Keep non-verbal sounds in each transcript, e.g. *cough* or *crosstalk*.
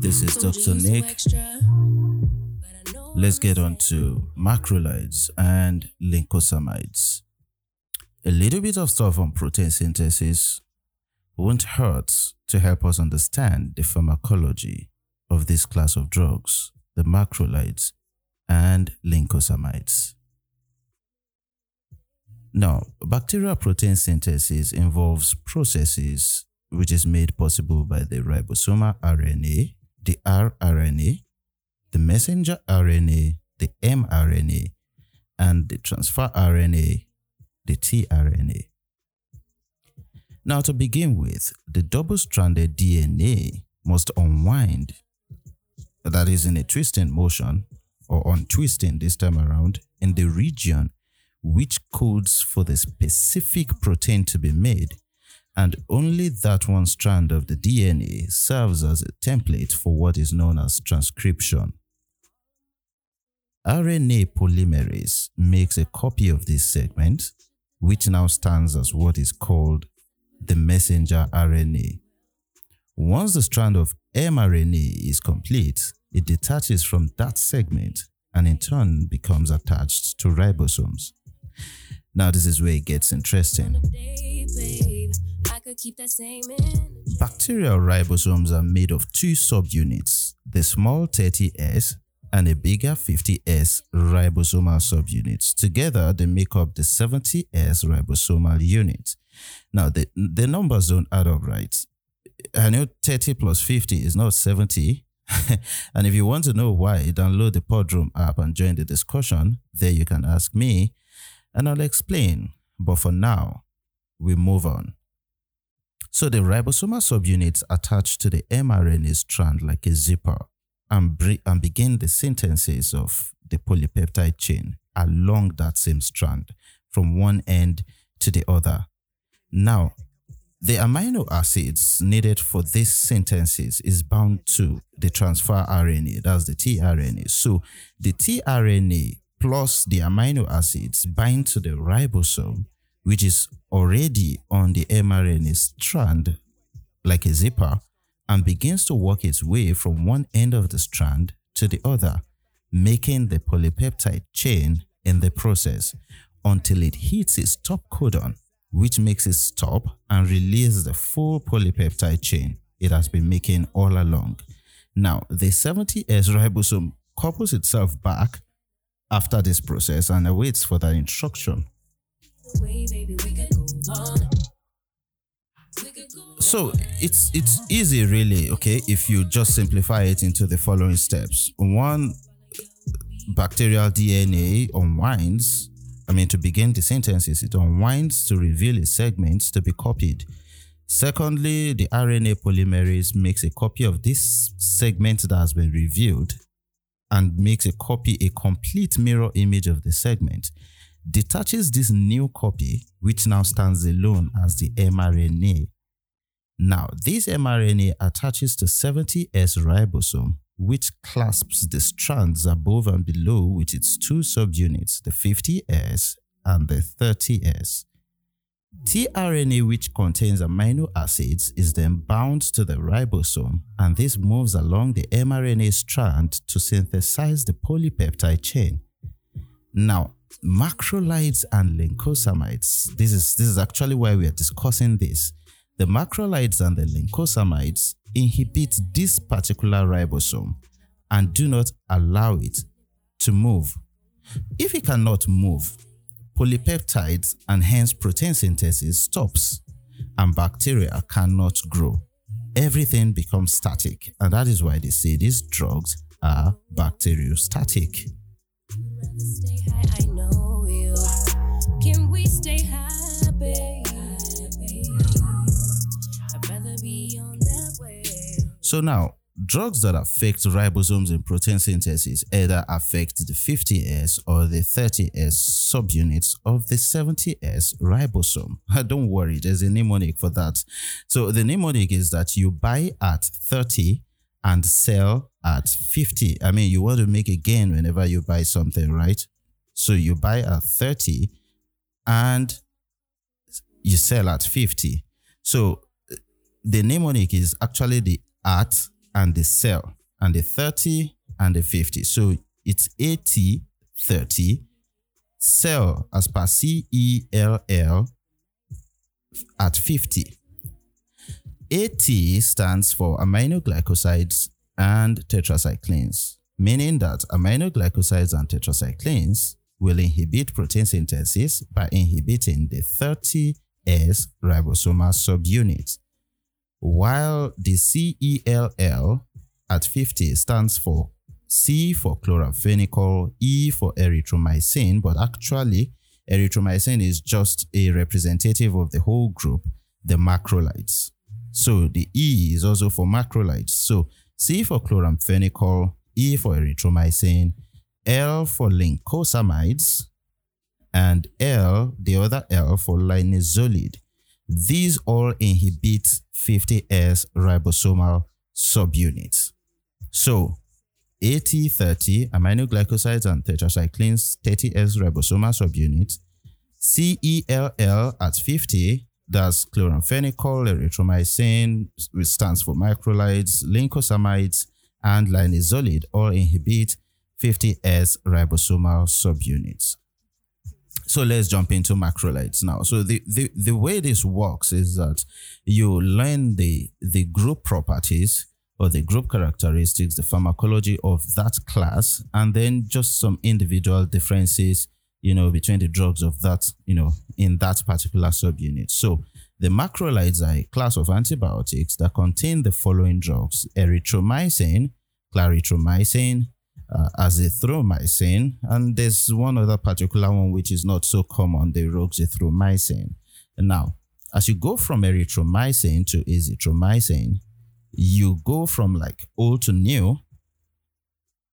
This is Dr. Nick. Let's get on to macrolides and lincosamides. A little bit of stuff on protein synthesis won't hurt to help us understand the pharmacology of this class of drugs, the macrolides and lincosamides. Now, bacterial protein synthesis involves processes which is made possible by the ribosomal RNA, the rRNA, the messenger RNA, the mRNA, and the transfer RNA, the tRNA. Now, to begin with, the double stranded DNA must unwind, that is, in a twisting motion, or untwisting this time around, in the region which codes for the specific protein to be made, and only that one strand of the DNA serves as a template for what is known as transcription. RNA polymerase makes a copy of this segment, which now stands as what is called the messenger RNA. Once the strand of mRNA is complete, it detaches from that segment and in turn becomes attached to ribosomes. Now, this is where it gets interesting. Bacterial ribosomes are made of two subunits the small 30S and a bigger 50S ribosomal subunits. Together, they make up the 70S ribosomal unit. Now, the, the numbers don't add up right. I know 30 plus 50 is not 70. *laughs* and if you want to know why, download the Podroom app and join the discussion. There you can ask me, and I'll explain. But for now, we move on. So the ribosomal subunits attach to the mRNA strand like a zipper and, bre- and begin the synthesis of the polypeptide chain along that same strand from one end to the other. Now, the amino acids needed for these sentences is bound to the transfer RNA, that's the tRNA. So the tRNA plus the amino acids bind to the ribosome, which is already on the mRNA strand like a zipper, and begins to work its way from one end of the strand to the other, making the polypeptide chain in the process until it hits its stop codon, which makes it stop and release the full polypeptide chain it has been making all along. Now, the 70S ribosome couples itself back after this process and awaits for that instruction. So it's it's easy really, okay, if you just simplify it into the following steps. One bacterial DNA unwinds, I mean to begin the synthesis, it unwinds to reveal a segment to be copied. Secondly, the RNA polymerase makes a copy of this segment that has been revealed and makes a copy a complete mirror image of the segment detaches this new copy, which now stands alone as the mRNA. Now, this mRNA attaches to 70S ribosome, which clasps the strands above and below with its two subunits, the 50S and the 30S. tRNA, which contains amino acids, is then bound to the ribosome, and this moves along the mRNA strand to synthesize the polypeptide chain. Now, macrolides and lincosamides. This is this is actually why we are discussing this. The macrolides and the lincosamides inhibit this particular ribosome and do not allow it to move. If it cannot move, polypeptides and hence protein synthesis stops and bacteria cannot grow. Everything becomes static, and that is why they say these drugs are bacteriostatic. So now, drugs that affect ribosomes in protein synthesis either affect the 50S or the 30S subunits of the 70S ribosome. *laughs* Ah, don't worry, there's a mnemonic for that. So the mnemonic is that you buy at 30 and sell at 50. I mean, you want to make a gain whenever you buy something, right? So you buy at 30 and you sell at 50. So eh, the mnemonic is actually the at and the sell and the 30 and the 50. So it's AT, 30, sell as per C E L L at 50. AT stands for aminoglycosides and tetracyclines, meaning that aminoglycosides and tetracyclines will inhibit protein synthesis by inhibiting the 30S ribosomal subunit, while the CELL at 50 stands for C for chloramphenicol, E for erythromycin, but actually erythromycin is just a representative of the whole group, the macrolides. So the E is also for macrolides. So C for chloramphenicol, E for erythromycin, L for lincosamides, and L, the other L for linezolid. These all inhibit 50S ribosomal subunits. So, AT30 aminoglycosides and tetracyclines 30S ribosomal subunit, CELL at 50 that's chloramphenicol, erythromycin, which stands for macrolides, lincosamides, and linezolid all inhibit 50S ribosomal subunits. So let's jump into macrolides now. So the, the, the way this works is that you learn the, the group properties or the group characteristics, the pharmacology of that class, and then just some individual differences, you know, between the drugs of that, you know, in that particular subunit. So the macrolides are a class of antibiotics that contain the following drugs: erythromycin, clarithromycin, uh, azithromycin, and there's one other particular one which is not so common, the roxithromycin. Now, as you go from erythromycin to azithromycin, you go from like old to new,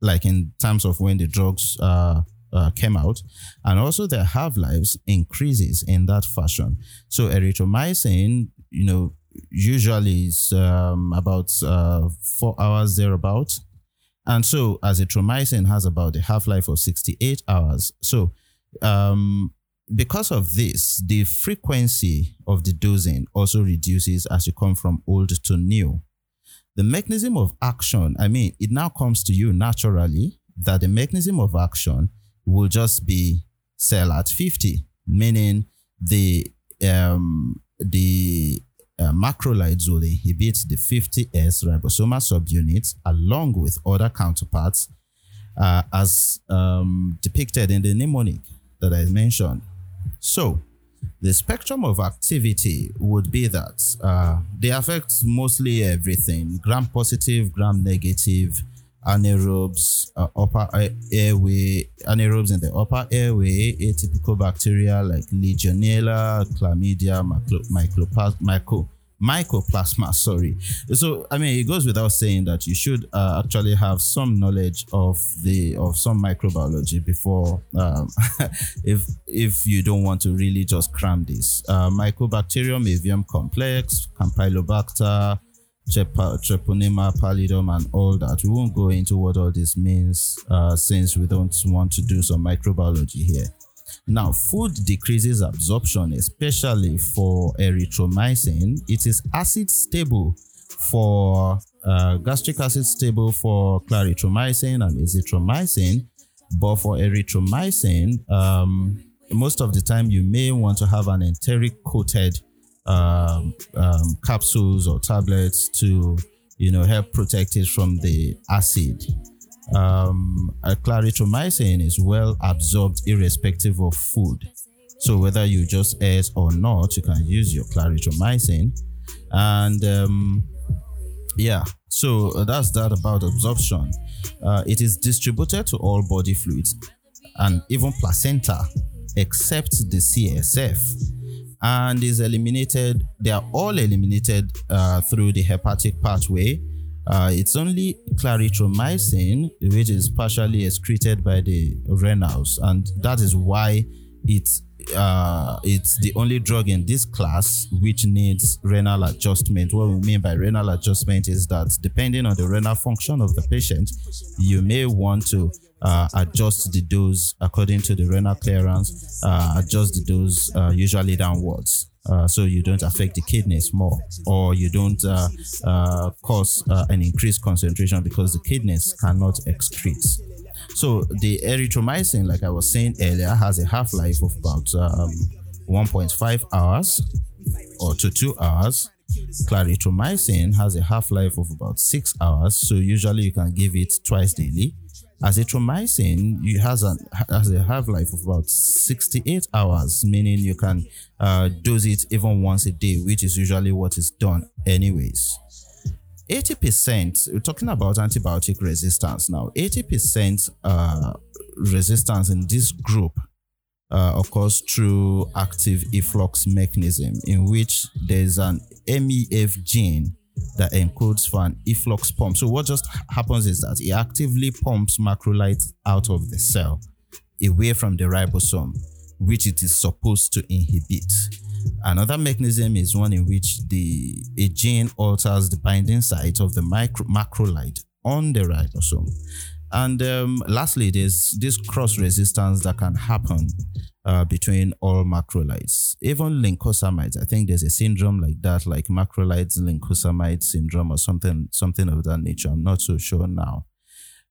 like in terms of when the drugs uh, uh, came out, and also their half lives increases in that fashion. So erythromycin, you know, usually is um, about uh, four hours thereabout and so, azithromycin has about a half life of 68 hours. So, um, because of this, the frequency of the dosing also reduces as you come from old to new. The mechanism of action, I mean, it now comes to you naturally that the mechanism of action will just be cell at 50, meaning the um, the uh, macrolides will inhibit the 50S ribosomal subunits along with other counterparts uh, as um, depicted in the mnemonic that I mentioned. So, the spectrum of activity would be that uh, they affect mostly everything gram positive, gram negative, anaerobes, uh, upper airway, anaerobes in the upper airway, atypical bacteria like Legionella, Chlamydia, mycoplasma. Sorry. So I mean, it goes without saying that you should uh, actually have some knowledge of the of some microbiology before, um, *laughs* if if you don't want to really just cram this. Uh, Mycobacterium avium complex, Campylobacter treponema pallidum and all that. We won't go into what all this means uh, since we don't want to do some microbiology here. Now, food decreases absorption, especially for erythromycin. It is acid stable for uh, gastric acid stable for clarithromycin and azithromycin, but for erythromycin, um, most of the time you may want to have an enteric coated um, um, capsules or tablets to you know help protect it from the acid. Um, clarithromycin is well absorbed irrespective of food. So whether you just eat or not, you can use your clarithromycin. And um, yeah, so that's that about absorption. Uh, it is distributed to all body fluids and even placenta, except the CSF and is eliminated. They are all eliminated uh, through the hepatic pathway Uh, it's only clarithromycin, which is partially excreted by the renals, and that is why it's uh, it's the only drug in this class which needs renal adjustment. What we mean by renal adjustment is that depending on the renal function of the patient, you may want to uh, adjust the dose according to the renal clearance, uh, adjust the dose uh, usually downwards. Uh, so you don't affect the kidneys more, or you don't uh, uh, cause an increased concentration because the kidneys cannot excrete. So the erythromycin, like I was saying earlier, has a half life of about um, 1.5 hours or to two hours. Clarithromycin has a half life of about six hours. So usually you can give it twice daily. Azithromycin it has a has a half life of about 68 hours, meaning you can uh, dose it even once a day, which is usually what is done anyways. 80%, we're talking about antibiotic resistance now. 80% uh, resistance in this group uh, occurs through active efflux mechanism, in which there's an MEF gene that encodes for an efflux pump. So what just happens is that it actively pumps macrolides out of the cell away from the ribosome, which it is supposed to inhibit. Another mechanism is one in which the a gene alters the binding site of the micro, macrolide on the ribosome. And um, lastly, there's this cross resistance that can happen uh, between all macrolides. Even lincosamides, I think there's a syndrome like that, like macrolides lincosamide syndrome or something, something of that nature. I'm not so sure now.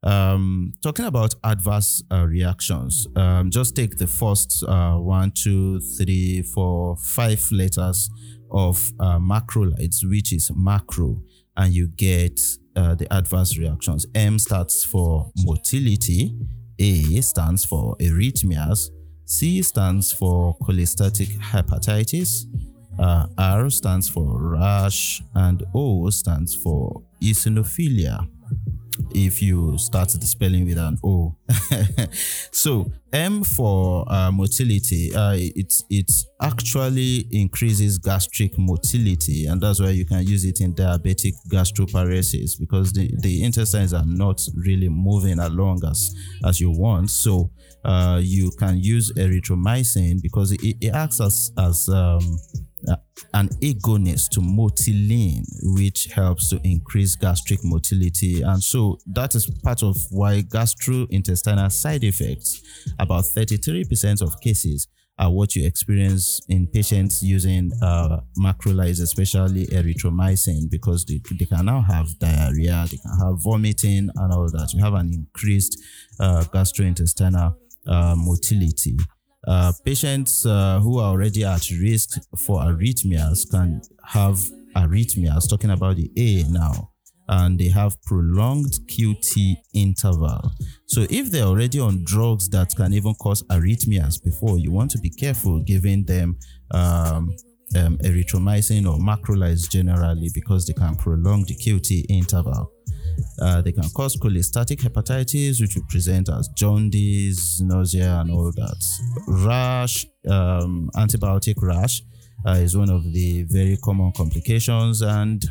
Um, talking about adverse uh, reactions, um, just take the first uh, one, two, three, four, five letters of uh, macrolides, which is macro, and you get uh, the adverse reactions. M starts for motility, A stands for arrhythmias, C stands for cholestatic hepatitis, uh, R stands for rash, and O stands for eosinophilia if you start the spelling with an O. *laughs* so M for uh, motility, uh, it it actually increases gastric motility, and that's why you can use it in diabetic gastroparesis because the, the intestines are not really moving along as as you want. So uh, you can use erythromycin because it, it acts as as um, uh, an agonist to motilin, which helps to increase gastric motility. And so that is part of why gastrointestinal side effects, about 33% of cases, are what you experience in patients using uh, macrolides, especially erythromycin, because they, they can now have diarrhea, they can have vomiting, and all that. You have an increased uh, gastrointestinal uh, motility. Uh, patients uh, who are already at risk for arrhythmias can have arrhythmias, talking about the A now, and they have prolonged QT interval. So, if they're already on drugs that can even cause arrhythmias before, you want to be careful giving them um, um, erythromycin or macrolides generally because they can prolong the QT interval. Uh, they can cause cholestatic hepatitis, which will present as jaundice, nausea, and all that. Rash, um, antibiotic rash, uh, is one of the very common complications, and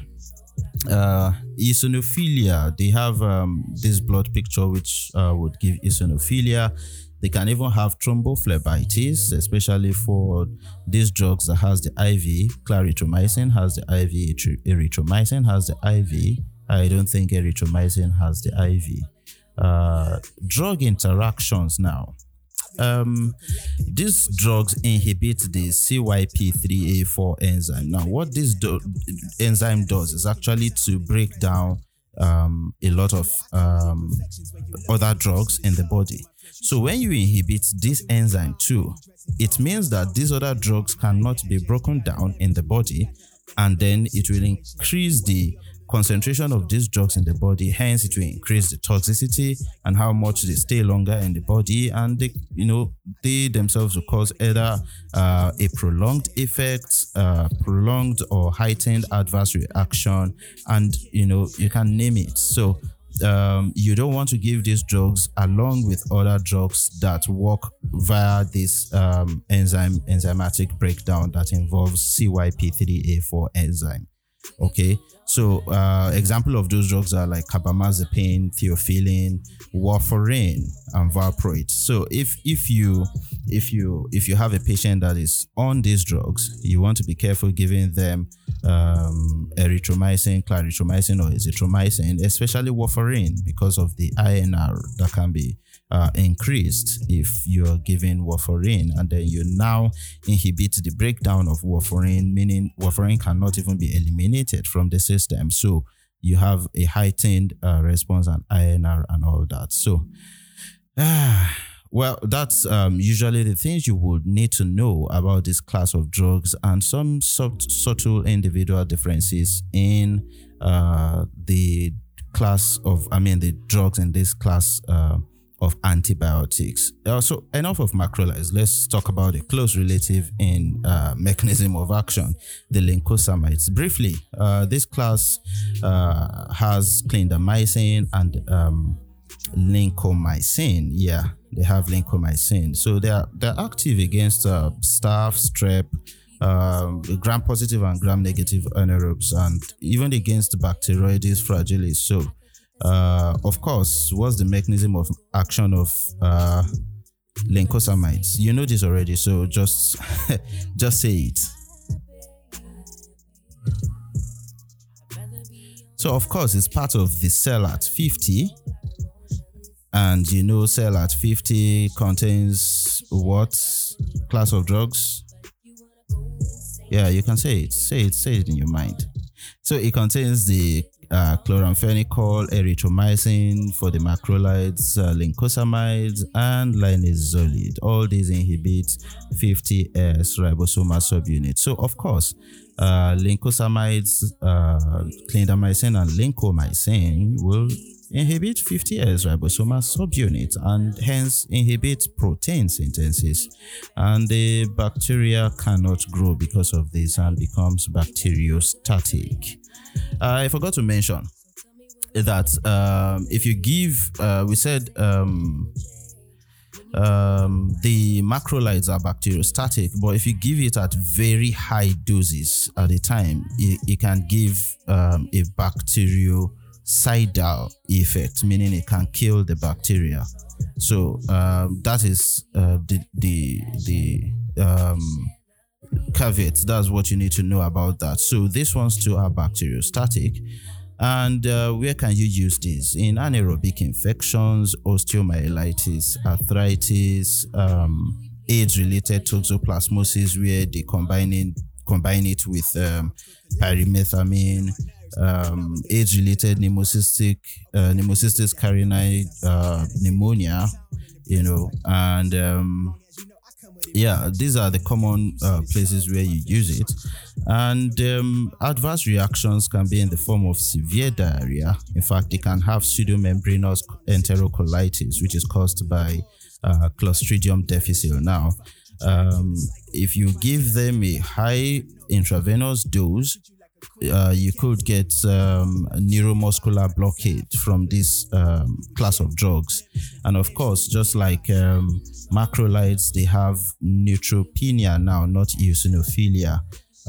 uh, eosinophilia. They have um, this blood picture which uh, would give eosinophilia. They can even have thrombophlebitis, especially for these drugs that has the IV. Clarithromycin has the IV, erythromycin has the IV. I don't think erythromycin has the IV. Uh, drug interactions now. Um, these drugs inhibit the CYP3A4 enzyme. Now, what this do- enzyme does is actually to break down um, a lot of um, other drugs in the body. So, when you inhibit this enzyme too, it means that these other drugs cannot be broken down in the body, and then it will increase the concentration of these drugs in the body. Hence, it will increase the toxicity and how much they stay longer in the body, and they, you know, they themselves will cause either uh, a prolonged effect, uh, prolonged or heightened adverse reaction, and you know, you can name it. So. Um, you don't want to give these drugs along with other drugs that work via this um, enzyme enzymatic breakdown that involves CYP3A4 enzyme. Okay, so uh, example of those drugs are like carbamazepine, theophylline, warfarin, and valproate. So if if you if you if you have a patient that is on these drugs, you want to be careful giving them um, erythromycin, clarithromycin, or azithromycin, especially warfarin, because of the INR that can be uh, increased if you're giving warfarin, and then you now inhibit the breakdown of warfarin, meaning warfarin cannot even be eliminated from the system. So you have a heightened uh, response and INR and all that. So, ah. Well, that's um, usually the things you would need to know about this class of drugs and some sub- subtle individual differences in uh, the class of, I mean, the drugs in this class uh, of antibiotics. Uh, so, enough of macrolides. Let's talk about a close relative in uh, mechanism of action, the lincosamides. Briefly, uh, this class uh, has clindamycin and um, lincomycin. Yeah, they have lincomycin. So they are they're active against uh, staph, strep, um, gram positive and gram negative anaerobes, and even against Bacteroides fragilis. So, uh, of course, what's the mechanism of action of uh, lincosamides? You know this already, so just *laughs* just say it. So, of course, it's part of the cell at 50 and you know cell at 50 contains what? Class of drugs? Yeah you can say it. Say it say it in your mind. So it contains the uh, chloramphenicol, erythromycin for the macrolides, uh, lincosamides, and linezolid. All these inhibit 50S ribosomal subunit. So, of course, uh, lincosamides, uh, clindamycin, and lincomycin will inhibit 50S ribosomal subunit and hence inhibit protein synthesis. And the bacteria cannot grow because of this and becomes bacteriostatic. Uh, I forgot to mention that um, if you give, uh, we said um, um, the macrolides are bacteriostatic, but if you give it at very high doses at a time, it, it can give um, a bacterio suicidal effect, meaning it can kill the bacteria. So um, that is uh, the the the um, caveat. That's what you need to know about that. So these ones too are bacteriostatic. And uh, where can you use this? In anaerobic infections, osteomyelitis, arthritis, um, AIDS-related toxoplasmosis, where they combine combine it with um, pyrimethamine, um, AIDS-related pneumocystic uh, pneumocystis carinii uh, pneumonia, you know, and um, yeah, these are the common uh, places where you use it. And um, adverse reactions can be in the form of severe diarrhea. In fact, they can have pseudomembranous enterocolitis, which is caused by uh, Clostridium difficile. Now, um, if you give them a high intravenous dose, uh, you could get um, neuromuscular blockade from this um, class of drugs. And of course, just like um, macrolides, they have neutropenia now, not eosinophilia.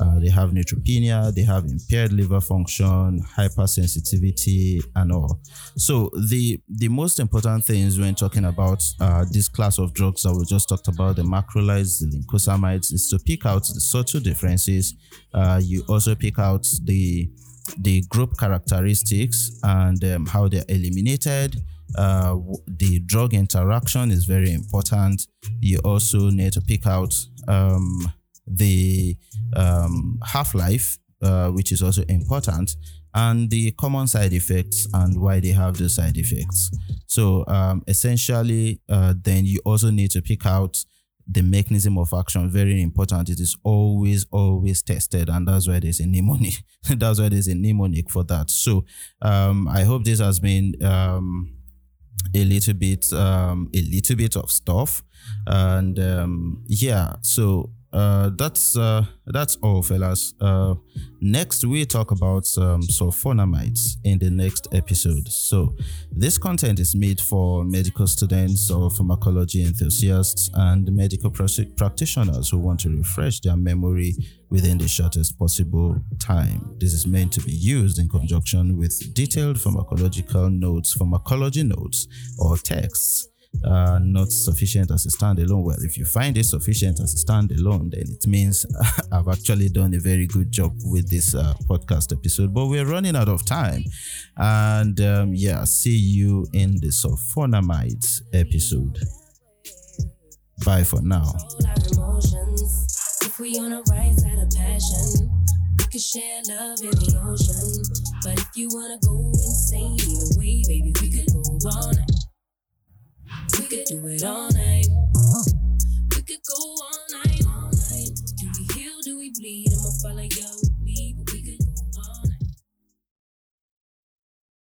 Uh, they have neutropenia, they have impaired liver function, hypersensitivity, and all. So the the most important things when talking about uh, this class of drugs that we just talked about, the macrolides, the lincosamides, is to pick out the subtle differences. Uh, you also pick out the the group characteristics and um, how they're eliminated. Uh, the drug interaction is very important. You also need to pick out um, the um, half life, uh, which is also important, and the common side effects and why they have those side effects. So, um, essentially, uh, then you also need to pick out the mechanism of action. Very important. It is always, always tested, and that's why there's a mnemonic. *laughs* that's why there's a mnemonic for that. So, um, I hope this has been um, a little bit, um, a little bit of stuff, and um, yeah. So uh, that's uh, that's all, fellas. Uh, next, we talk about um, sulfonamides in the next episode. So, this content is made for medical students or pharmacology enthusiasts and medical practitioners who want to refresh their memory within the shortest possible time. This is meant to be used in conjunction with detailed pharmacological notes, pharmacology notes, or texts uh, not sufficient as a standalone. Well, if you find it sufficient as a standalone, then it means *laughs* I've actually done a very good job with this uh, podcast episode. But we're running out of time. And um, yeah, see you in the sulfonamides episode. Bye for now. We on the right side of passion, we could share love in the ocean. But if you wanna go insane either way, baby, we could go all night. We could do it all night. We could go all night. All night. Do we heal? Do we bleed? I'ma follow you.